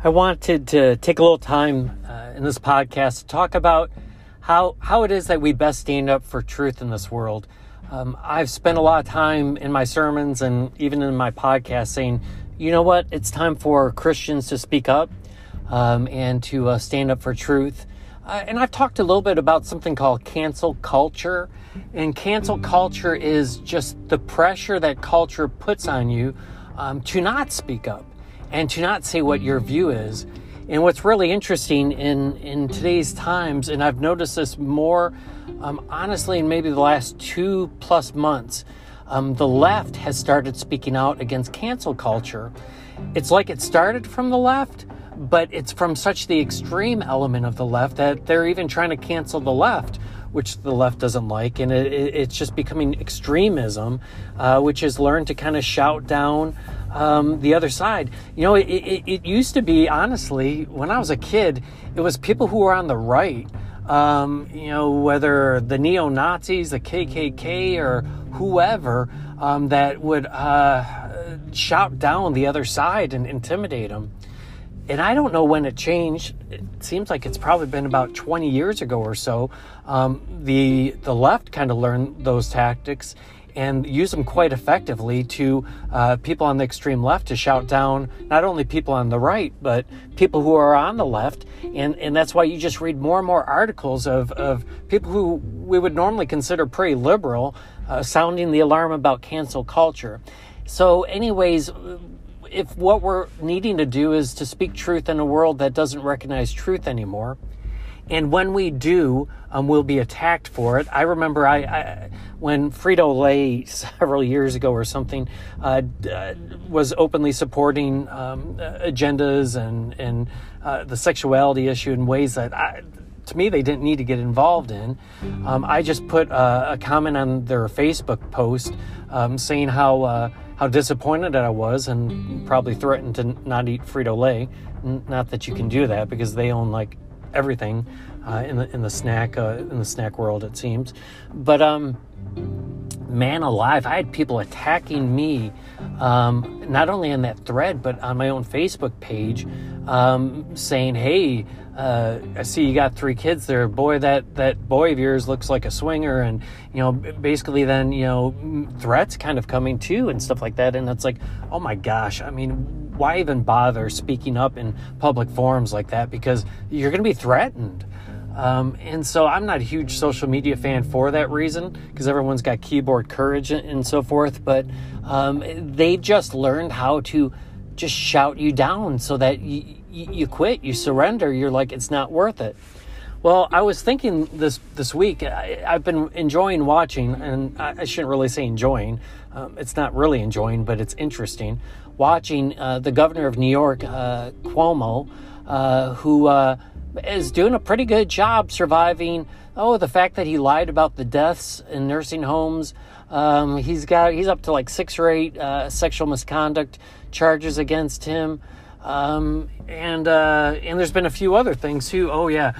I wanted to take a little time uh, in this podcast to talk about how how it is that we best stand up for truth in this world. Um, I've spent a lot of time in my sermons and even in my podcast saying, you know what, it's time for Christians to speak up um, and to uh, stand up for truth. Uh, and I've talked a little bit about something called cancel culture. And cancel culture is just the pressure that culture puts on you um, to not speak up and to not say what your view is. And what's really interesting in, in today's times, and I've noticed this more um, honestly in maybe the last two plus months, um, the left has started speaking out against cancel culture. It's like it started from the left, but it's from such the extreme element of the left that they're even trying to cancel the left, which the left doesn't like. And it, it, it's just becoming extremism, uh, which has learned to kind of shout down um, the other side. You know, it, it, used to be, honestly, when I was a kid, it was people who were on the right, um, you know, whether the neo Nazis, the KKK, or whoever, um, that would uh, shout down the other side and intimidate them. And I don't know when it changed. It seems like it's probably been about 20 years ago or so. Um, the the left kind of learned those tactics and use them quite effectively to uh, people on the extreme left to shout down not only people on the right, but people who are on the left. And, and that's why you just read more and more articles of, of people who we would normally consider pretty liberal uh, sounding the alarm about cancel culture. So, anyways, if what we're needing to do is to speak truth in a world that doesn't recognize truth anymore, and when we do, um, we'll be attacked for it. I remember I, I when Frito Lay several years ago or something uh, uh, was openly supporting um, agendas and and uh, the sexuality issue in ways that I, to me they didn't need to get involved in. Um, I just put a, a, comment on their Facebook post um, saying how uh, how disappointed I was and probably threatened to not eat Frito Lay. Not that you can do that because they own like everything uh, in the in the snack uh, in the snack world, it seems. But um, man alive, I had people attacking me, um, not only in that thread but on my own Facebook page, um, saying, "Hey, uh, I see you got three kids there. Boy, that that boy of yours looks like a swinger." And you know, basically, then you know, threats kind of coming too and stuff like that. And it's like, oh my gosh, I mean why even bother speaking up in public forums like that? Because you're going to be threatened. Um, and so I'm not a huge social media fan for that reason, because everyone's got keyboard courage and, so forth. But um, they just learned how to just shout you down so that you quit, you surrender. You're like, it's not worth it. Well, I was thinking this this week. I, have been enjoying watching, and I, I shouldn't really say enjoying. Um, it's not really enjoying, but it's interesting watching uh, the governor of New York, uh, Cuomo, uh, who uh, is doing a pretty good job surviving. Oh, the fact that he lied about the deaths in nursing homes. Um, he's got he's up to like six or eight uh, sexual misconduct charges against him. Um, and uh, and there's been a few other things too. Oh yeah,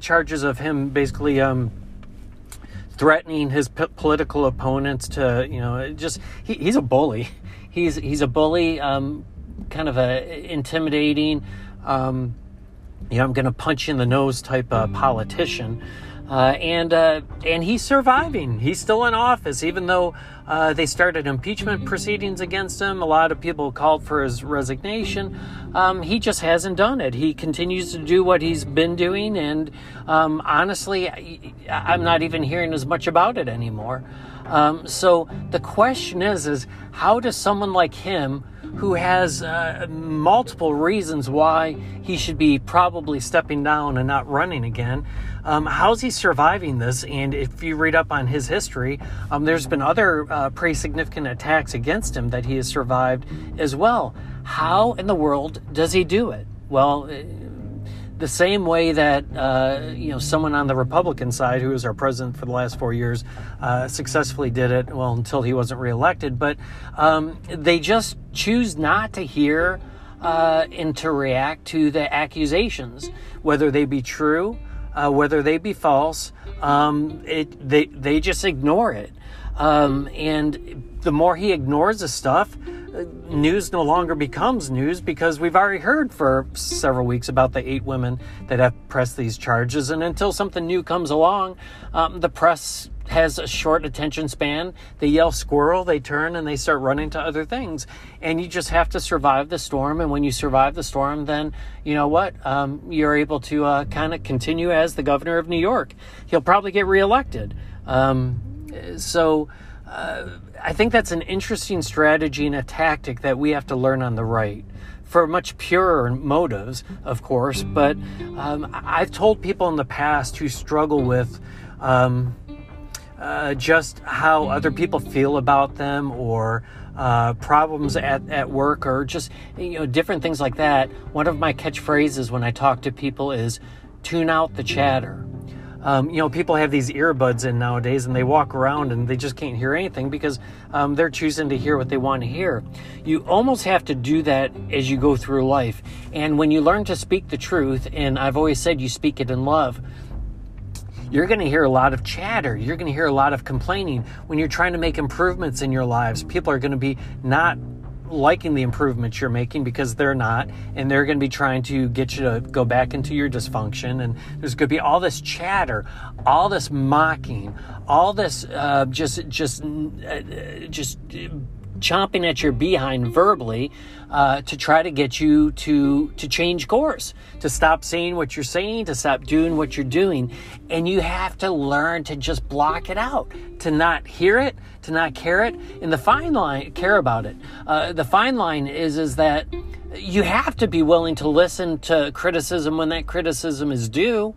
charges of him basically um, threatening his p- political opponents to you know just he, he's a bully he's he's a bully, um, kind of a intimidating, um, you know, I'm going to punch you in the nose type uh, politician. Uh, and uh, and he's surviving. He's still in office, even though uh, they started impeachment proceedings against him. A lot of people called for his resignation. Um, he just hasn't done it. He continues to do what he's been doing, and um, honestly, I, I'm not even hearing as much about it anymore. Um, so the question is, is how does someone like him, who has uh, multiple reasons why he should be probably stepping down and not running again, um, how's he surviving this? And if you read up on his history, um, there's been other uh, pretty significant attacks against him that he has survived as well. How in the world does he do it? Well, the same way that uh, you know someone on the Republican side, who was our president for the last four years, uh, successfully did it. Well, until he wasn't reelected, but um, they just choose not to hear uh, and to react to the accusations, whether they be true, uh, whether they be false. Um, it they they just ignore it, um, and the more he ignores the stuff, news no longer becomes news because we've already heard for several weeks about the eight women that have pressed these charges. And until something new comes along, um, the press has a short attention span. They yell squirrel, they turn and they start running to other things. And you just have to survive the storm. And when you survive the storm, then you know what? Um, you're able to uh, kind of continue as the governor of New York. He'll probably get reelected. Um, so I think that's an interesting strategy and a tactic that we have to learn on the right for much purer motives, of course. But um, I've told people in the past who struggle with um, uh, just how other people feel about them or uh, problems at, at work or just you know different things like that. One of my catchphrases when I talk to people is tune out the chatter. Um, you know, people have these earbuds in nowadays and they walk around and they just can't hear anything because um, they're choosing to hear what they want to hear. You almost have to do that as you go through life. And when you learn to speak the truth, and I've always said you speak it in love, you're going to hear a lot of chatter. You're going to hear a lot of complaining. When you're trying to make improvements in your lives, people are going to be not liking the improvements you're making because they're not and they're going to be trying to get you to go back into your dysfunction and there's going to be all this chatter all this mocking all this uh, just just uh, just chomping at your behind verbally uh, to try to get you to to change course, to stop saying what you're saying, to stop doing what you're doing, and you have to learn to just block it out, to not hear it, to not care it, and the fine line care about it. Uh, the fine line is is that you have to be willing to listen to criticism when that criticism is due.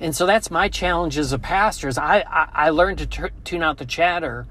And so that's my challenge as a pastor. Is I, I, I learned to t- tune out the chatter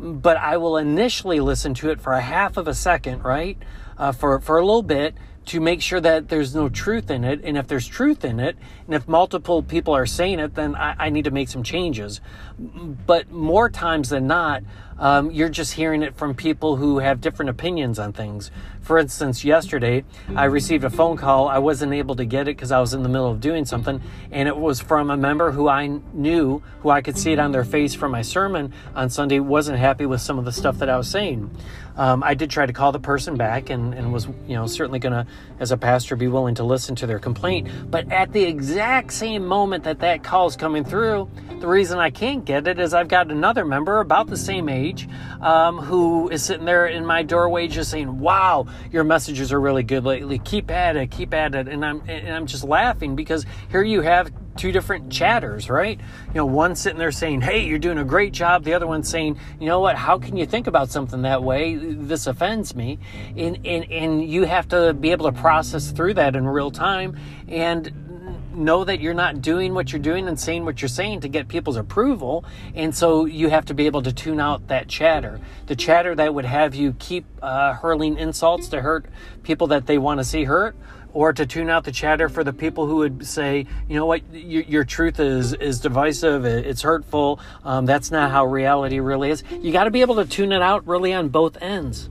but I will initially listen to it for a half of a second, right? Uh, for, for a little bit to make sure that there's no truth in it. And if there's truth in it, and if multiple people are saying it, then I, I need to make some changes. But more times than not, um, you're just hearing it from people who have different opinions on things. For instance, yesterday I received a phone call. I wasn't able to get it because I was in the middle of doing something, and it was from a member who I knew, who I could see it on their face from my sermon on Sunday, wasn't happy with some of the stuff that I was saying. Um, I did try to call the person back and, and was, you know, certainly going to, as a pastor, be willing to listen to their complaint. But at the exact same moment that that call is coming through, the reason I can't get it is I've got another member about the same age um, who is sitting there in my doorway just saying, "Wow, your messages are really good lately. Keep at it, keep at it." And I'm and I'm just laughing because here you have two different chatters, right? You know, one sitting there saying, "Hey, you're doing a great job." The other one saying, "You know what? How can you think about something that way? This offends me." And and and you have to be able to process through that in real time and know that you're not doing what you're doing and saying what you're saying to get people's approval. And so you have to be able to tune out that chatter. The chatter that would have you keep uh, hurling insults to hurt people that they want to see hurt or to tune out the chatter for the people who would say, you know what, your, your truth is is divisive, it's hurtful. Um, that's not how reality really is. You got to be able to tune it out really on both ends,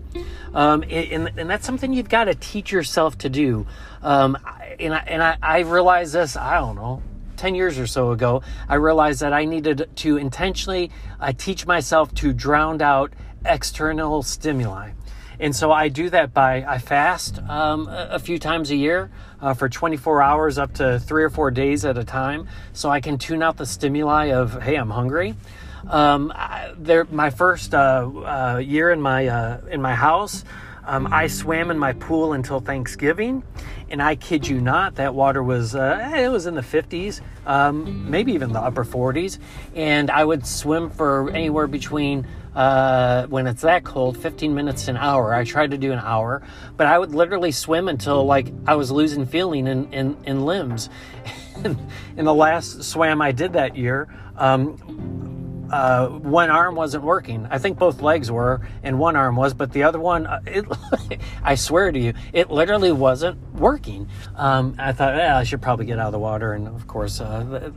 um, and, and that's something you've got to teach yourself to do. Um, and I, and I, I realized this, I don't know, 10 years or so ago, I realized that I needed to intentionally uh, teach myself to drown out external stimuli. And so I do that by I fast um, a, few times a year uh, for 24 hours up to three or four days at a time, so I can tune out the stimuli of hey, I'm hungry. Um, there, my first uh, uh, year in my uh, in my house. Um, I swam in my pool until Thanksgiving, and I kid you not, that water was uh, it was in the 50s, um, maybe even the upper 40s, and I would swim for anywhere between uh, when it's that cold, 15 minutes an hour. I tried to do an hour, but I would literally swim until like I was losing feeling in, in, in limbs. in the last swam I did that year, um, uh, one arm wasn't working. I think both legs were, and one arm was, but the other one, uh, it, I swear to you, it literally wasn't working. Um, I thought, I should probably get out of the water, and of course, uh,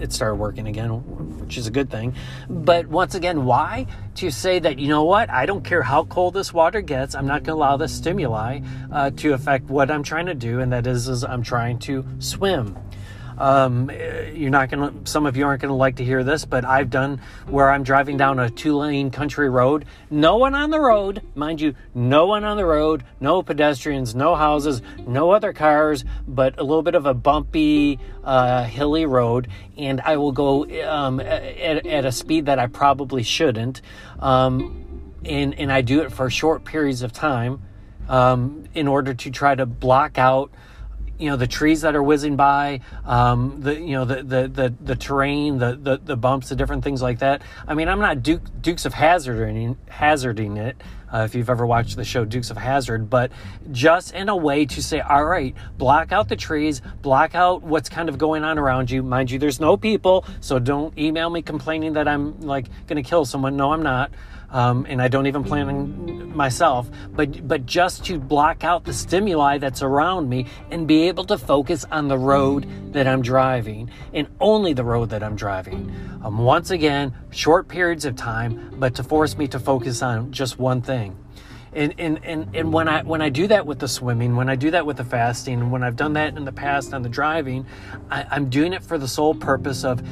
it started working again, which is a good thing. But once again, why? To say that, you know what, I don't care how cold this water gets, I'm not going to allow this stimuli uh, to affect what I'm trying to do, and that is, is I'm trying to swim. Um, you're not gonna. Some of you aren't gonna like to hear this, but I've done where I'm driving down a two-lane country road. No one on the road, mind you. No one on the road. No pedestrians. No houses. No other cars. But a little bit of a bumpy, uh, hilly road, and I will go um, at, at, a speed that I probably shouldn't. Um, and and I do it for short periods of time um, in order to try to block out you know the trees that are whizzing by um, the you know the, the the the, terrain the, the the bumps the different things like that. I mean i'm not Duke, dukes of hazarding hazarding it uh, if you've ever watched the show dukes of Hazzard, but just in a way to say all right block out the trees block out what's kind of going on around you. Mind you there's no people so don't email me complaining that i'm like going to kill someone. No i'm not um, and I don't even plan on myself, but but just to block out the stimuli that's around me and be able to focus on the road that I'm driving and only the road that I'm driving. Um, once again, short periods of time, but to force me to focus on just one thing and, and, and, and when I when I do that with the swimming, when I do that with the fasting, when I've done that in the past on the driving, I, I'm doing it for the sole purpose of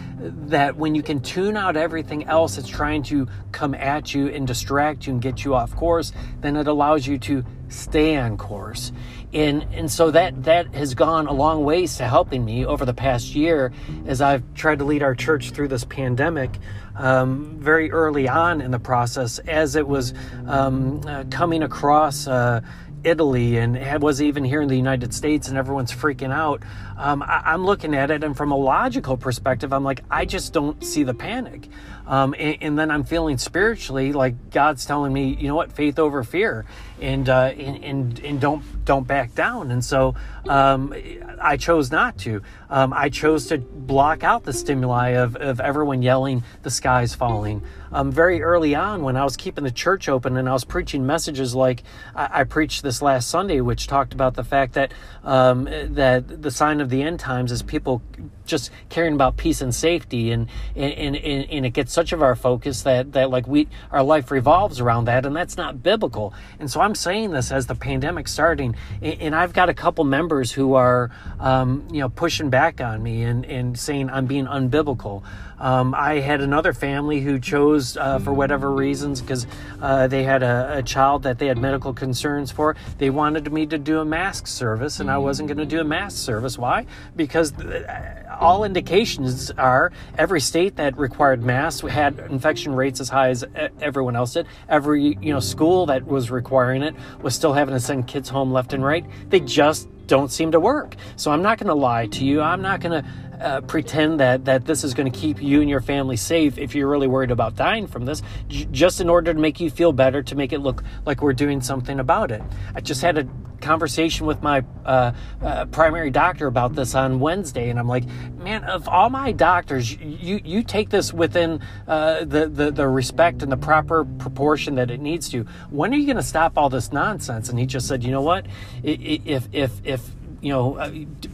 that when you can tune out everything else that's trying to come at you and distract you and get you off course, then it allows you to stay on course. And and so that that has gone a long ways to helping me over the past year as I've tried to lead our church through this pandemic um, very early on in the process as it was um, uh, coming across uh, Italy and was even here in the United States and everyone's freaking out. Um, I, am looking at it and from a logical perspective, I'm like, I just don't see the panic. Um, and, and, then I'm feeling spiritually like God's telling me, you know what, faith over fear, and uh, and, and, and don't don't back down. And so um, I chose not to. Um, I chose to block out the stimuli of, of everyone yelling, "The sky's falling." Um, very early on, when I was keeping the church open and I was preaching messages like I, I preached this last Sunday, which talked about the fact that um, that the sign of the end times is people just caring about peace and safety and and, and, and it gets such of our focus that that like we our life revolves around that and that's not biblical and so i'm saying this as the pandemic starting and, i've got a couple members who are um, you know pushing back on me and and saying i'm being unbiblical um, I had another family who chose, uh, for whatever reasons, because uh, they had a, a, child that they had medical concerns for, they wanted me to do a mask service, and I wasn't going to do a mask service. Why? Because uh, all indications are every state that required masks had infection rates as high as everyone else did. Every you know school that was requiring it was still having to send kids home left and right. They just don't seem to work. So I'm not going to lie to you. I'm not going to uh, pretend that that this is going to keep you and your family safe if you're really worried about dying from this j- just in order to make you feel better to make it look like we're doing something about it. I just had a conversation with my uh, uh, primary doctor about this on wednesday and i'm like man of all my doctors you you take this within uh, the, the the respect and the proper proportion that it needs to. When are you going to stop all this nonsense? And he just said you know what? If if if you know, uh,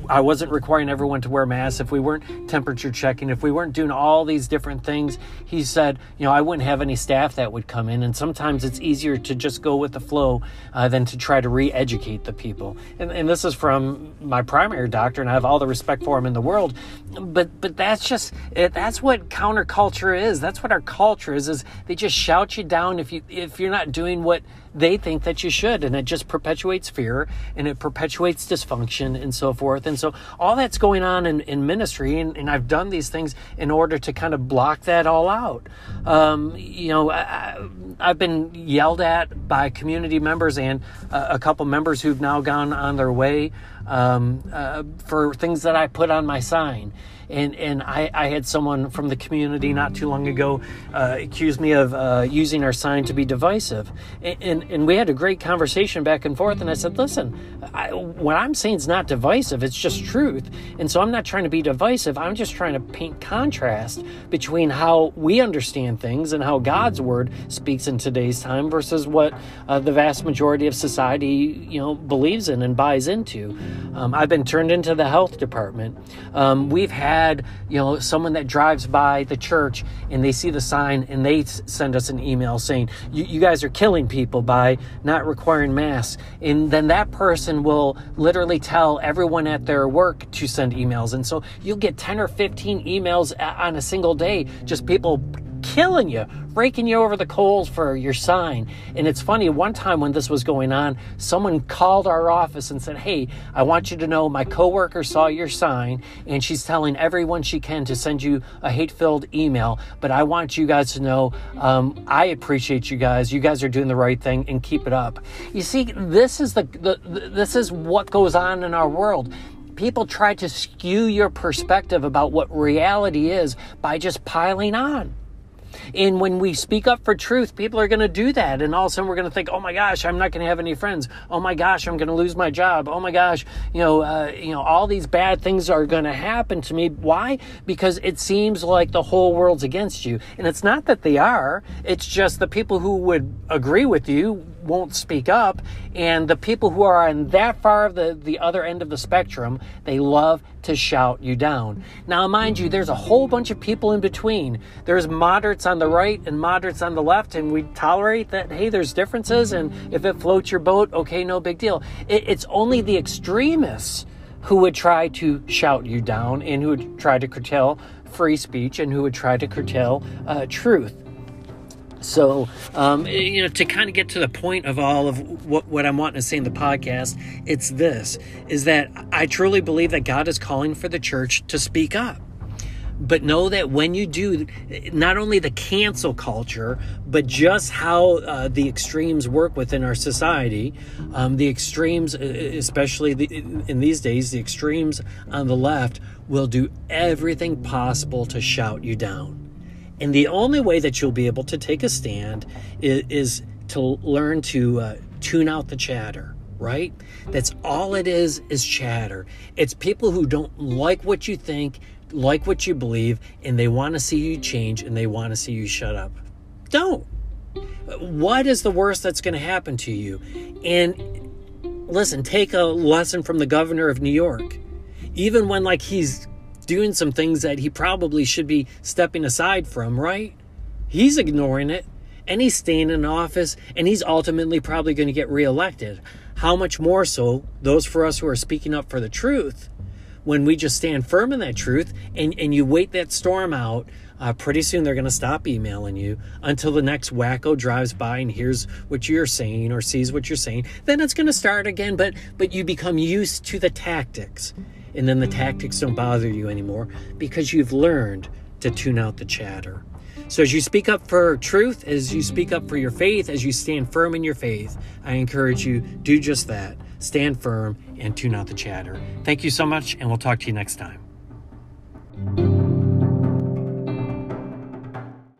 I wasn't requiring everyone to wear masks, if we weren't temperature checking, if we weren't doing all these different things, he said, you know, I wouldn't have any staff that would come in. And sometimes it's easier to just go with the flow uh, than to try to re educate the people. And, and this is from my primary doctor, and I have all the respect for him in the world. But but that's just that's what counterculture is. That's what our culture is. Is they just shout you down if you if you're not doing what they think that you should. And it just perpetuates fear and it perpetuates dysfunction and so forth. And so all that's going on in, in ministry, and, and I've done these things in order to kind of block that all out. Um, you know, I, have been yelled at by community members and a couple members who've now gone on their way um, uh, for things that I put on my sign and and I, I had someone from the community not too long ago uh, accuse me of uh, using our sign to be divisive, and, and, and we had a great conversation back and forth. And I said, listen, I, what I'm saying is not divisive; it's just truth. And so I'm not trying to be divisive. I'm just trying to paint contrast between how we understand things and how God's word speaks in today's time versus what uh, the vast majority of society, you know, believes in and buys into. Um, I've been turned into the health department. Um, we've had, you know, someone that drives by the church and they see the sign and they send us an email saying, you guys are killing people by not requiring masks. And then that person will literally tell everyone at their work to send emails. And so you'll get 10 or 15 emails on a single day, just people killing you, raking you over the coals for your sign. And it's funny, one time when this was going on, someone called our office and said, Hey, I want you to know my coworker saw your sign and she's telling everyone she can to send you a hate filled email. But I want you guys to know um, I appreciate you guys. You guys are doing the right thing and keep it up. You see, this is the, the this is what goes on in our world people try to skew your perspective about what reality is by just piling on. And when we speak up for truth, people are going to do that. And all of a sudden we're going to think, oh my gosh, I'm not going to have any friends. Oh my gosh, I'm going to lose my job. Oh my gosh, you know, uh, you know, all these bad things are going to happen to me. Why? Because it seems like the whole world's against you. And it's not that they are. It's just the people who would agree with you won't speak up. And the people who are on that far of the, the other end of the spectrum, they love to shout you down. Now, mind you, there's a whole bunch of people in between. There's moderates on the right and moderates on the left, and we tolerate that, hey, there's differences, and if it floats your boat, okay, no big deal. It, it's only the extremists who would try to shout you down and who would try to curtail free speech and who would try to curtail uh, truth. So, um, you know, to kind of get to the point of all of what, what I'm wanting to say in the podcast, it's this is that I truly believe that God is calling for the church to speak up. But know that when you do, not only the cancel culture, but just how uh, the extremes work within our society, um, the extremes, especially the, in these days, the extremes on the left will do everything possible to shout you down and the only way that you'll be able to take a stand is, is to learn to uh, tune out the chatter, right? That's all it is, is chatter. It's people who don't like what you think, like what you believe, and they want to see you change and they want to see you shut up. Don't. What is the worst that's going to happen to you? And listen, take a lesson from the governor of New York. Even when like he's doing some things that he probably should be stepping aside from, right? He's ignoring it and he's staying in office and he's ultimately probably going to get reelected. How much more so those for us who are speaking up for the truth when we just stand firm in that truth and, and you wait that storm out, uh, pretty soon they're going to stop emailing you until the next wacko drives by and hears what you're saying or sees what you're saying. Then it's going to start again, but but you become used to the tactics and then the tactics don't bother you anymore because you've learned to tune out the chatter. So, as you speak up for truth, as you speak up for your faith, as you stand firm in your faith, I encourage you do just that. Stand firm and tune out the chatter. Thank you so much, and we'll talk to you next time.